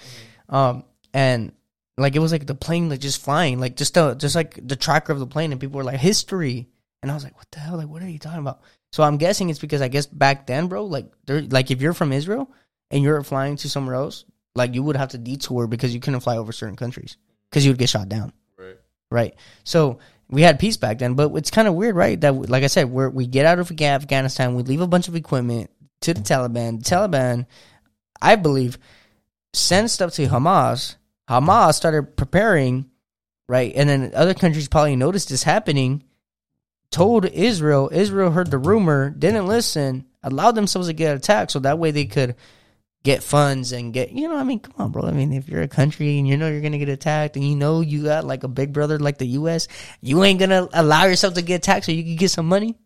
Um and like it was like the plane like just flying like just the just like the tracker of the plane and people were like history. And i was like what the hell? Like what are you talking about so i'm guessing it's because i guess back then bro like there like if you're from israel and you're flying to somewhere else like you would have to detour because you couldn't fly over certain countries because you would get shot down. Right. right. So we had peace back then but it's kind of weird right that like i said we're, we get out of afghanistan we leave a bunch of equipment to the taliban. The taliban i believe send stuff to hamas. Hamas started preparing right and then other countries probably noticed this happening told israel israel heard the rumor didn't listen allowed themselves to get attacked so that way they could get funds and get you know I mean come on bro I mean if you're a country and you know you're gonna get attacked and you know you got like a big brother like the U.S. you ain't gonna allow yourself to get attacked so you can get some money.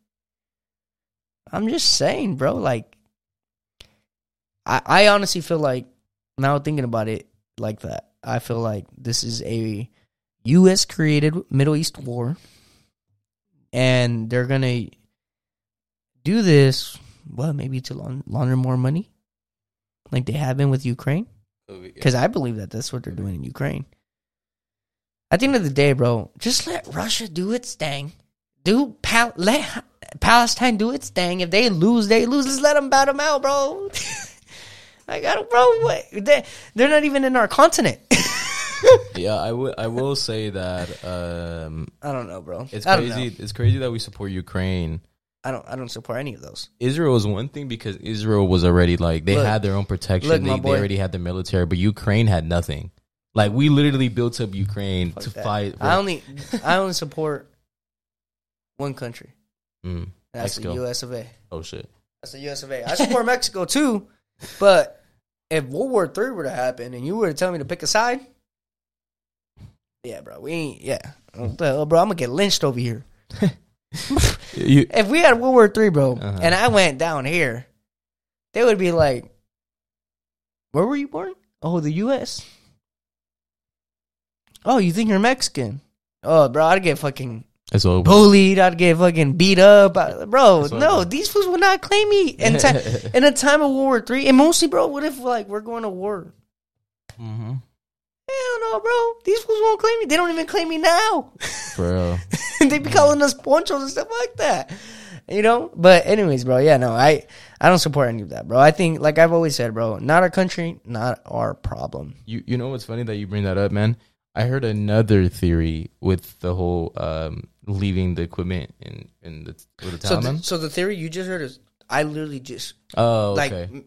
I'm just saying, bro. Like, I I honestly feel like now thinking about it like that, I feel like this is a U.S. created Middle East war, and they're gonna do this. Well, maybe to laun- launder more money like they have been with Ukraine? Oh, because I believe that that's what they're doing in Ukraine. At the end of the day, bro, just let Russia do its thing. Do pal- let Palestine do its thing. If they lose, they lose. Let's let them bat them out, bro. *laughs* I got bro. What? They, they're not even in our continent. *laughs* *laughs* yeah, I will. I will say that um, I don't know, bro. it's I crazy. It's crazy that we support Ukraine. I don't. I don't support any of those. Israel is one thing because Israel was already like they Look, had their own protection. look, they, they already had the military, but Ukraine had nothing. Like we literally built up Ukraine to That. fight. I only. I only support one country. Mm. That's Mexico. the U.S. of A. Oh shit! That's the U.S. of A. I support Mexico too, but if World War Three were to happen and you were to tell me to pick a side, yeah, bro, we ain't. Yeah, What bro, I'm gonna get lynched over here. *laughs* You, If we had World War Three, bro, Uh-huh. and I went down here, they would be like, "Where were you born? Oh, the U.S. Oh, you think you're Mexican? Oh, bro, I'd get fucking it's over. bullied. I'd get fucking beat up, I- bro. No, these fools would not claim me in, *laughs* in a time of World War Three. And mostly, bro, what if like we're going to war? mm-hmm. Hell no, bro. These fools won't claim me. They don't even claim me now. Bro. *laughs* they be calling us ponchos and stuff like that. You know. But anyways, bro. Yeah, no, I I don't support any of that, bro. I think, like I've always said, bro, not our country, not our problem. You you know what's funny that you bring that up, man? I heard another theory with the whole um, leaving the equipment in in the with the So, the, so the theory you just heard is, I literally just oh, like okay.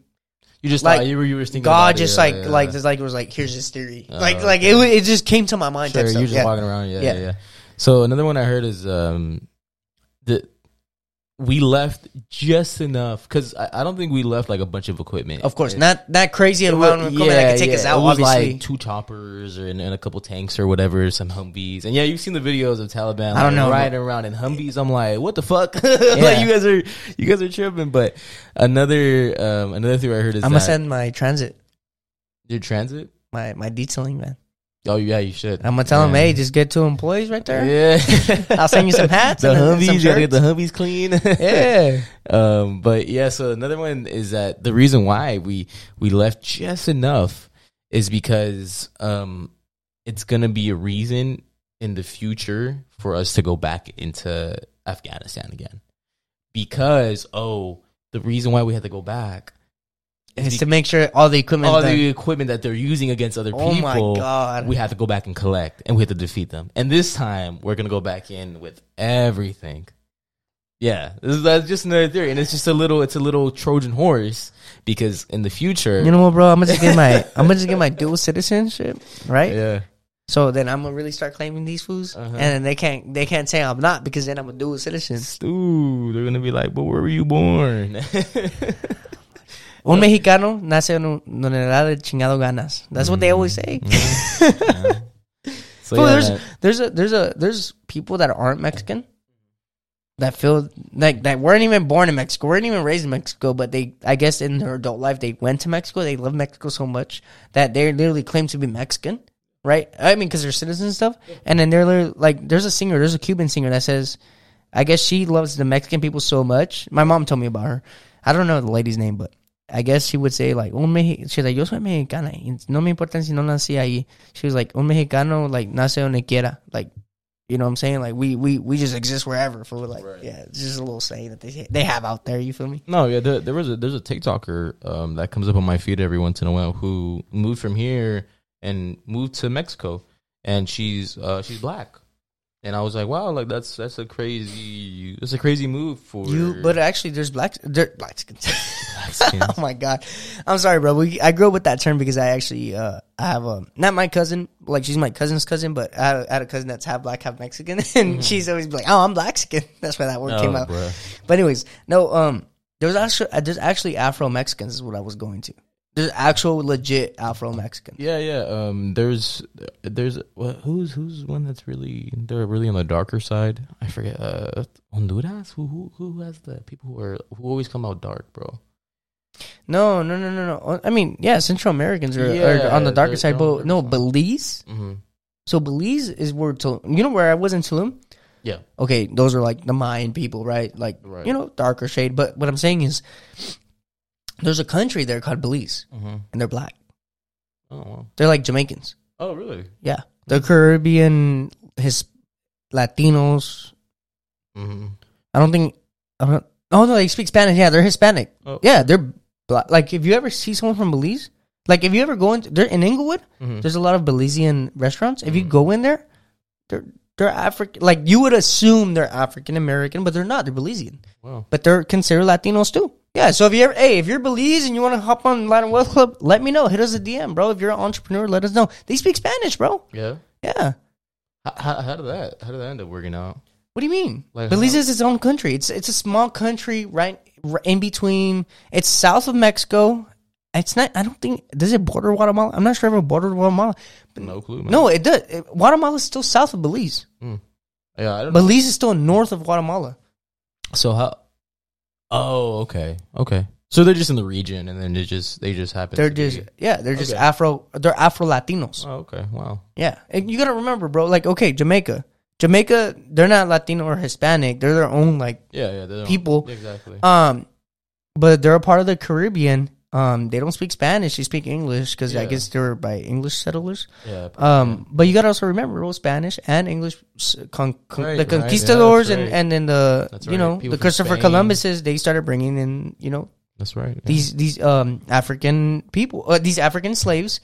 You just like, thought you were you were thinking God about it, just yeah, like yeah, like just like it was like here's this theory Oh, like like it, it just came to my mind Sure, you're just yeah. walking around. Yeah, Yeah. yeah, yeah. So another one I heard is um, the we left just enough because I, I don't think we left like a bunch of equipment. Of course, It- not not crazy amount of equipment that could take us out. It was obviously, like two choppers or, and, and a couple tanks or whatever, some Humvees. And yeah, you've seen the videos of Taliban. I don't like, know, riding around in Humvees. I'm like, what the fuck? *laughs* Yeah. like you guys are you guys are tripping. But another um another thing I heard is I'm gonna send my transit, your transit. my my detailing man. Oh yeah, you should. I'm gonna tell him, Yeah. hey, just get two employees right there. Yeah, *laughs* I'll send you some hats The and Humvees, you gotta get the Humvees clean. *laughs* Yeah, *laughs* Um, but yeah, so another one is that the reason why we we left just enough is because um it's gonna be a reason in the future for us to go back into Afghanistan again. Because oh, the reason why we had to go back is to make sure all the equipment. all the equipment that they're using against other oh people. my god! We have to go back and collect, and we have to defeat them. And this time, we're gonna go back in with everything. Yeah, this is, that's just another theory, and it's just a little, it's a little Trojan horse because in the future, you know what, bro? I'm gonna just get my *laughs* I'm gonna just get my dual citizenship, right? yeah, So then I'm gonna really start claiming these fools, Uh-huh. and then they can't they can't say I'm not because then I'm a dual citizen. Dude, they're gonna be like, "But where were you born?" *laughs* Un mexicano nace en donde le da de chingado ganas. That's what they always say. Mm. *laughs* Yeah. So yeah, there's man. there's a there's a there's people that aren't Mexican that feel like that weren't even born in Mexico, weren't even raised in Mexico, but they I guess in their adult life they went to Mexico. They love Mexico so much that they literally claim to be Mexican, right? I mean, because they're citizens and stuff. And then they're like, there's a singer, there's a Cuban singer that says, I guess she loves the Mexican people so much. My mom told me about her. I don't know the lady's name, but I guess she would say like un Mex- she's like yo soy mexicana y no me importa si no nací ahí. She was like un mexicano like nace donde quiera. Like you know what I'm saying? Like we we we just exist wherever for like Right. yeah, it's just a little saying that they they have out there, you feel me? No, yeah, there, there was a there's a TikToker um, that comes up on my feed every once in a while who moved from here and moved to Mexico, and she's uh, she's black, and I was like, wow, like that's that's a crazy that's a crazy move for You but actually there's black there black skins. *laughs* oh my god, I'm sorry, bro. We, I grew up with that term because I actually uh, I have a not my cousin, like she's my cousin's cousin, but I had, I had a cousin that's half black, half Mexican, *laughs* and she's always like, "Oh, I'm Blackskin." *laughs* That's why that word came Oh, out. bruh. But anyways, no, um, there's actually there's actually Afro Mexicans is what I was going to. There's actual legit Afro Mexicans. Yeah, yeah. Um, there's there's what, who's who's one that's really they're really on the darker side. I forget. Uh, Honduras. Who who who has the people who are who always come out dark, bro? No, no, no, no, no. I mean, yeah, Central Americans are, Yeah, are on the darker side, but no, side. Belize. Mm-hmm. So Belize is where Tul- you know where I was in Tulum. Yeah. Okay, those are like the Mayan people, right? Like Right. you know, darker shade. But what I'm saying is, there's a country there called Belize, Mm-hmm. and they're black. Oh. Wow. They're like Jamaicans. Oh, really? Yeah, they're Caribbean, his Latinos. Mm-hmm. I don't think. I don't, oh no, they speak Spanish. Yeah, they're Hispanic. Oh. Yeah, they're black. Like if you ever see someone from Belize, like if you ever go into, they're in Inglewood. Mm-hmm. There's a lot of Belizean restaurants. If you Mhm. go in there, they're they're African. Like you would assume they're African American, but they're not. They're Belizean, Wow. but they're considered Latinos too. Yeah. So if you ever, hey, if you're Belize and you want to hop on Latin Wealth Club, let me know. Hit us a DM, bro. If you're an entrepreneur, let us know. They speak Spanish, bro. Yeah. Yeah. How, how, how did that how did that end up working out? What do you mean? Like Belize how- is its own country. It's it's a small country right, in between. It's south of Mexico. It's not. I don't think does it border Guatemala. I'm not sure if it borders Guatemala. No clue. Man. No, it does. It, Guatemala is still south of Belize. Hmm. Yeah, I don't know. Belize is still north of Guatemala. So how? Oh, okay, okay. So they're just in the region, and then they just they just happen. They're to just Be, yeah, they're just Okay. Afro. They're Afro Latinos. oh, okay. Wow. Yeah, and you gotta remember, bro. Like, okay, Jamaica, Jamaica, they're not Latino or Hispanic. They're their own like Yeah, yeah. People- Exactly. um, but they're a part of the Caribbean. Um, they don't speak Spanish; they speak English because I guess they're by English settlers. yeah. Um, but you gotta also remember, bro, Spanish and English, con- con- Right, the right, yeah, conquistadors and and then the That's you know People the Christopher Spain. Columbuses. They started bringing in you know That's right. yeah. these these um African people, uh, these African slaves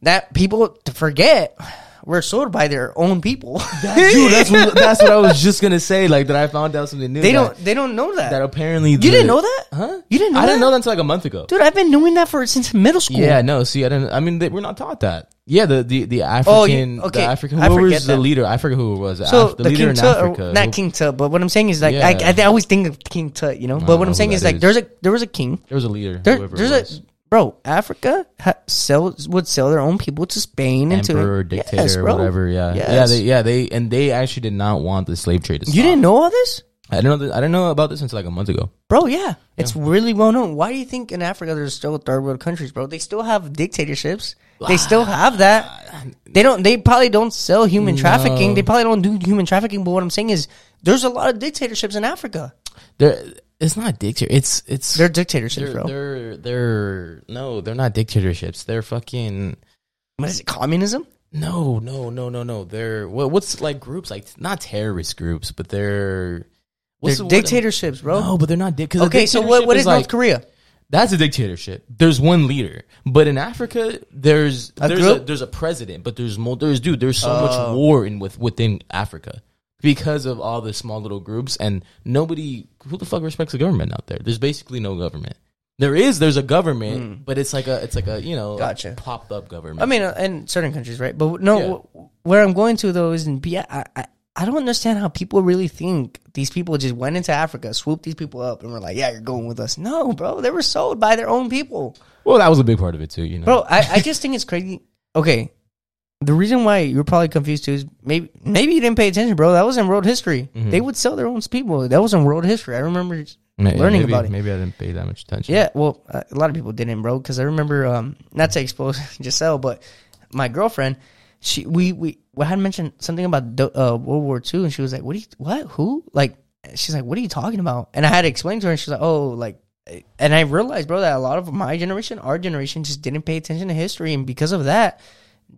that people to forget were sold by their own people. Dude, that's what, *laughs* that's what I was just gonna say. Like that, I found out something new. they don't. They don't know that. that apparently you the- didn't know that? huh? You didn't know that. I didn't know that until like a month ago. Dude, I've been doing that for since middle school. Yeah, no. See, I didn't. I mean, they, we're not taught that. Yeah, the the the oh, African, Oh, okay, the African. I Who was the that. leader? I forget who it was. The, So Af- the, the, leader King in Tut, Africa. not who- King Tut, but what I'm saying is like Yeah. I, I always think of King Tut. You know, but oh, what I'm saying is, that like there's a there was a king. There was a leader. There, there's a bro. Africa ha, sell would sell their own people to Spain and emperor, to dictator, Yes, bro. whatever. Yeah, yeah, they, yeah. They and they actually did not want the slave trade to stop. You didn't know all this, I didn't know. This, I didn't know about this until like a month ago. bro? Yeah, it's really well known. Why do you think in Africa there's still third world countries, bro? They still have dictatorships. They still ah. have that. They don't. They probably don't sell human trafficking. No. They probably don't do human trafficking. But what I'm saying is, there's a lot of dictatorships in Africa. There, it's not dictator. It's it's They're dictatorships, they're, bro. they're they're no, they're not dictatorships. They're fucking what is it? Communism? no, no, no, no, no. They're what, what's like groups like not terrorist groups, but they're what's They're the word? dictatorships, bro. No, but they're not. Di- 'cause okay, so what? What dictatorship is North like- Korea? That's a dictatorship. There's one leader, but in Africa, there's A there's group? a there's a president, but there's more. There's dude. There's so much Oh. war in with within Africa because of all the small little groups, and nobody who the fuck respects the government out there. There's basically no government. There is. There's a government, but it's like a it's like a you know. Gotcha. popped up government. I mean, uh, in certain countries, right? But no, Yeah. wh- where I'm going to though is in yeah, I, I I don't understand how people really think these people just went into Africa, swooped these people up, and were like, "Yeah, you're going with us." No, bro, they were sold by their own people, well, that was a big part of it too. You know, bro. I, I just think it's crazy. Okay, the reason why you're probably confused too is maybe maybe you didn't pay attention, bro. That was in world history. Mm-hmm. They would sell their own people. That was in world history. I remember Ma- learning maybe, about it. Maybe I didn't pay that much attention. Yeah, well, uh, a lot of people didn't, bro. Because I remember, um, not to expose *laughs* Giselle, but my girlfriend, she we we we had mentioned something about uh, World War II, and she was like, "What? You, what? Who?" Like, she's like, "What are you talking about?" And I had to explain to her, and she's like, "Oh, like." And I realized, bro, that a lot of my generation, our generation, just didn't pay attention to history, and because of that,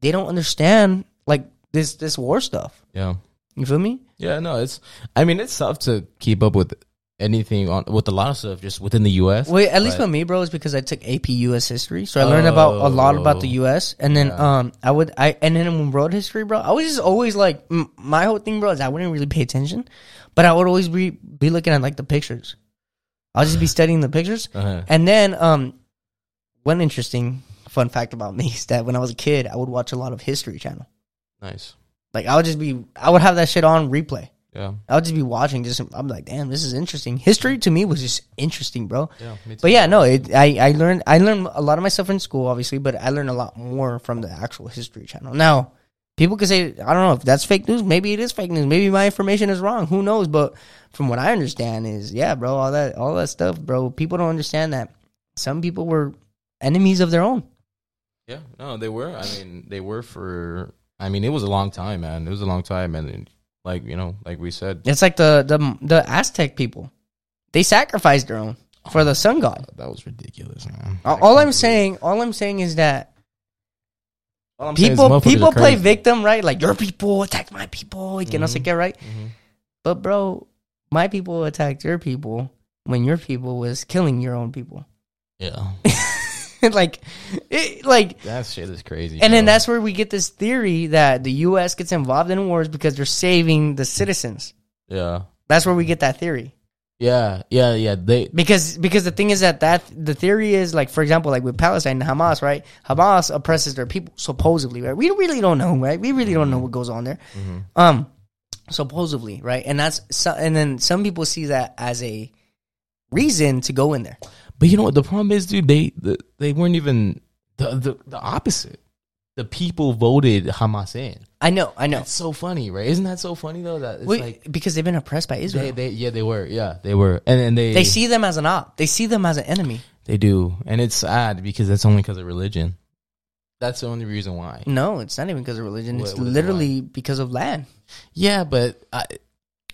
they don't understand like this this war stuff. yeah. You feel me? Yeah, no, it's. I mean, it's tough to keep up with anything on with a lot of stuff just within the U.S. Well, at least for me, bro, is because I took AP US history, so I learned about a lot about the Oh, US, and then yeah. um, I would I and then in world history, bro, I was just always like m- my whole thing, bro, is I wouldn't really pay attention, but I would always be be looking at like the pictures. I'll just be *laughs* studying the pictures, Uh-huh. and then um, one interesting fun fact about me *laughs* is that when I was a kid, I would watch a lot of History Channel. Nice. Like I would just be, I would have that shit on replay. Yeah. I would just be watching. Just I'm like, damn, this is interesting. History to me was just interesting, bro. Yeah. But yeah, no, it, I I learned I learned a lot of my stuff in school, obviously, but I learned a lot more from the actual History Channel. Now, people could say I don't know if that's fake news. Maybe it is fake news. Maybe my information is wrong. Who knows? But from what I understand, is yeah, bro, all that all that stuff, bro. People don't understand that some people were enemies of their own. Yeah. No, they were. I mean, they were for. I mean, it was a long time, man. It was a long time, and like you know, like we said, It's like the the the Aztec people. They sacrificed their own for the sun god. that was ridiculous, man. All, all I'm saying, all I'm saying is that All I'm saying is people motherfuckers people are play crazy. victim, right? Like your people attacked my people, y que no sé qué, right? Mhm. But bro, my people attacked your people when your people was killing your own people. Yeah. *laughs* *laughs* like, it, like, That shit is crazy. and then that's where we get this theory that the U.S. gets involved in wars because they're saving the citizens. yeah. That's where we get that theory. Yeah. Yeah. Yeah. They. Because because the thing is that that the theory is like for example like with Palestine and Hamas right Hamas oppresses their people supposedly right we really don't know right we really don't know what goes on there um supposedly right and that's so, and then some people see that as a reason to go in there But you know what the problem is, dude? They the, they weren't even the, the the opposite. The people voted Hamas in. I know I know That's so funny, right? Isn't that so funny though? That it's Wait, like because they've been oppressed by Israel they, they, they yeah they were yeah they were and and they see them as an op they see them as an enemy they do and it's sad because that's only because of religion. That's the only reason why. no it's not even because of religion What- it's what literally because of land Yeah, but I,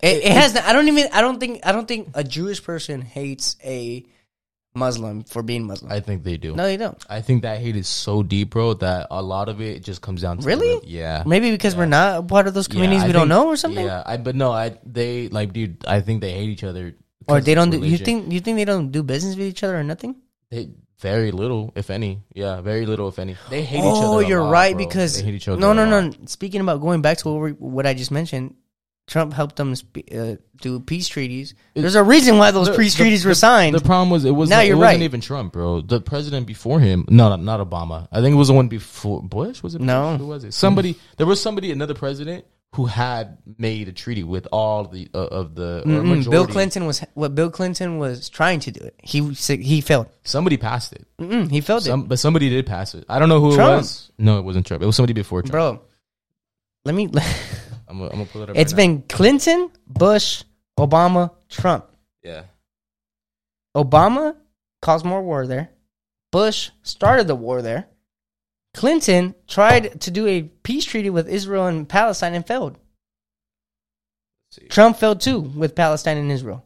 It, it has. I don't even. I don't think. I don't think a Jewish person hates a Muslim for being Muslim. I think they do. no, they don't. I think that hate is so deep, bro, that a lot of it just comes down to Really? yeah. Maybe because we're not part of those communities, I we don't know or something. Yeah, I but no, I they like dude, I think they hate each other. Or they don't. Do, you think? You think they don't do business with each other or nothing? they Very little, if any. Yeah, very little, if any. They hate each oh, other. Oh, you're lot, right bro. because they hate each other. no, no, no. Speaking about going back to what, we, what I just mentioned, Trump helped them spe- uh, do peace treaties. There's a reason why those The- peace the- treaties were signed. The problem was it was Now not, it you're wasn't right. even Trump, bro. The president before him, no, not, Obama. I think it was the one before Bush. Was it? No. Who was it? Somebody. There was somebody, another president, who had made a treaty with all the uh, of the majority. Bill Clinton was what Bill Clinton was trying to do it. He he failed. Somebody passed it. Mm-mm, he failed it. But somebody did pass it. I don't know who Trump. it was. No, it wasn't Trump. It was somebody before Trump. bro. Let me. *laughs* I'm, gonna- I'm gonna pull it up. It's right now. been Clinton, Bush, Obama, Trump. yeah. Obama caused more war there. Bush started the war there. Clinton tried to do a peace treaty with Israel and Palestine and failed. Trump failed too with Palestine and Israel,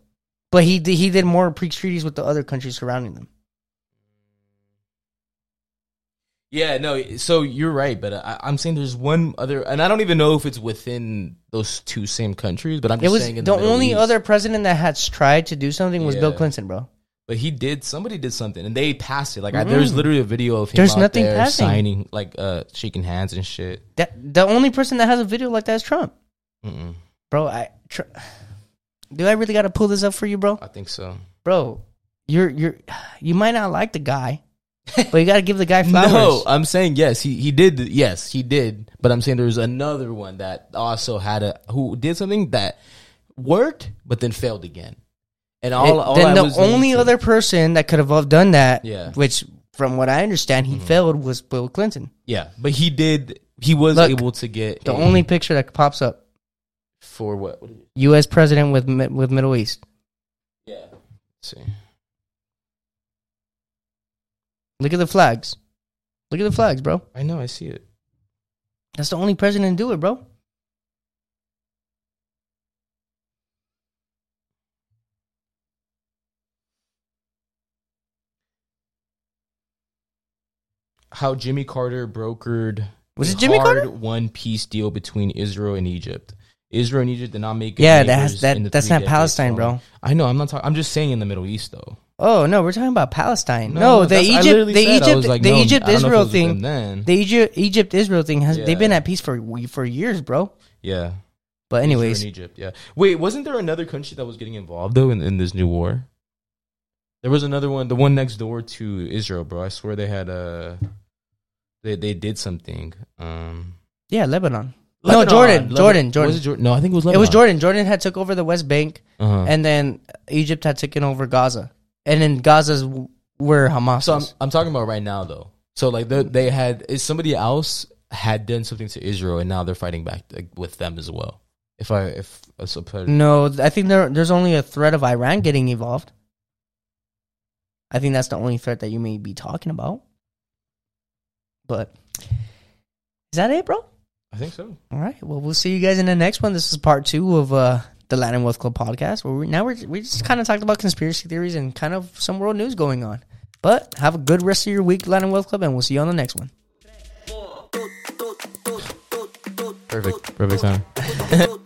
but he did, he did more peace treaties with the other countries surrounding them. Yeah, no. So you're right, but I, I'm saying there's one other, and I don't even know if it's within those two same countries. But I'm It just was saying in the Middle only East. other president that has tried to do something was Bill Clinton, bro. But he did. Somebody did something, and they passed it. Like I, there's literally a video of him There's nothing there passing. signing, like uh, shaking hands and shit. That the only person that has a video like that is Trump, Mm-mm. bro. I tr- do I really got to pull this up for you, bro? I think so. bro, you're you're you might not like the guy, but you got to give the guy *laughs* flowers. No, I'm saying yes. He he did. Yes, he did. But I'm saying there's another one that also had a who did something that worked, but then failed again. And all, It- all then I the only other person that could have done that, Yeah. Mm-hmm. which from what I understand he failed, was Bill Clinton. yeah, but he did. He was Look, able to get The a- only picture that pops up: for what? what? U.S. president with with Middle East. Yeah. Let's see. Look at the flags. Look at the flags, bro. I know. I see it. That's the only president to do it, bro. How Jimmy Carter brokered Was it Jimmy Carter? one peace deal between Israel and Egypt. Israel and Egypt did not make good Yeah, that has, that that's not Palestine, bro. I know. I'm not talking. I'm just saying in the Middle East though. Oh no, we're talking about Palestine. No, No, the Egypt, the said, Egypt, like, the no, Egypt I don't know if it Israel was with them thing. The Egypt Egypt Israel thing has they've been at peace for for years, bro. yeah. But anyways, Egypt. Yeah. Wait, wasn't there another country that was getting involved though in, in this new war? There was another one, the one next door to Israel, bro. I swear they had a. They they did something. Um, yeah, Lebanon. Lebanon, no, Jordan, Lebanon- Jordan, Jordan. Jordan? No, I think it was It was Jordan. Jordan had took over the West Bank, Uh-huh. and then Egypt had taken over Gaza, and then Gaza's where Hamas. So I'm, is. I'm talking about right now though. So like they they had is somebody else had done something to Israel and now they're fighting back like, with them as well. If I if I suppose no, I think there there's only a threat of Iran getting involved. I think that's the only threat that you may be talking about. But is that it, bro? I think so. All right. Well, we'll see you guys in the next one. This is part two of uh, the Latin Wealth Club podcast. Where we, now we're we just kind of talked about conspiracy theories and kind of some world news going on. But have a good rest of your week, Latin Wealth Club, and we'll see you on the next one. Perfect. Perfect time. *laughs*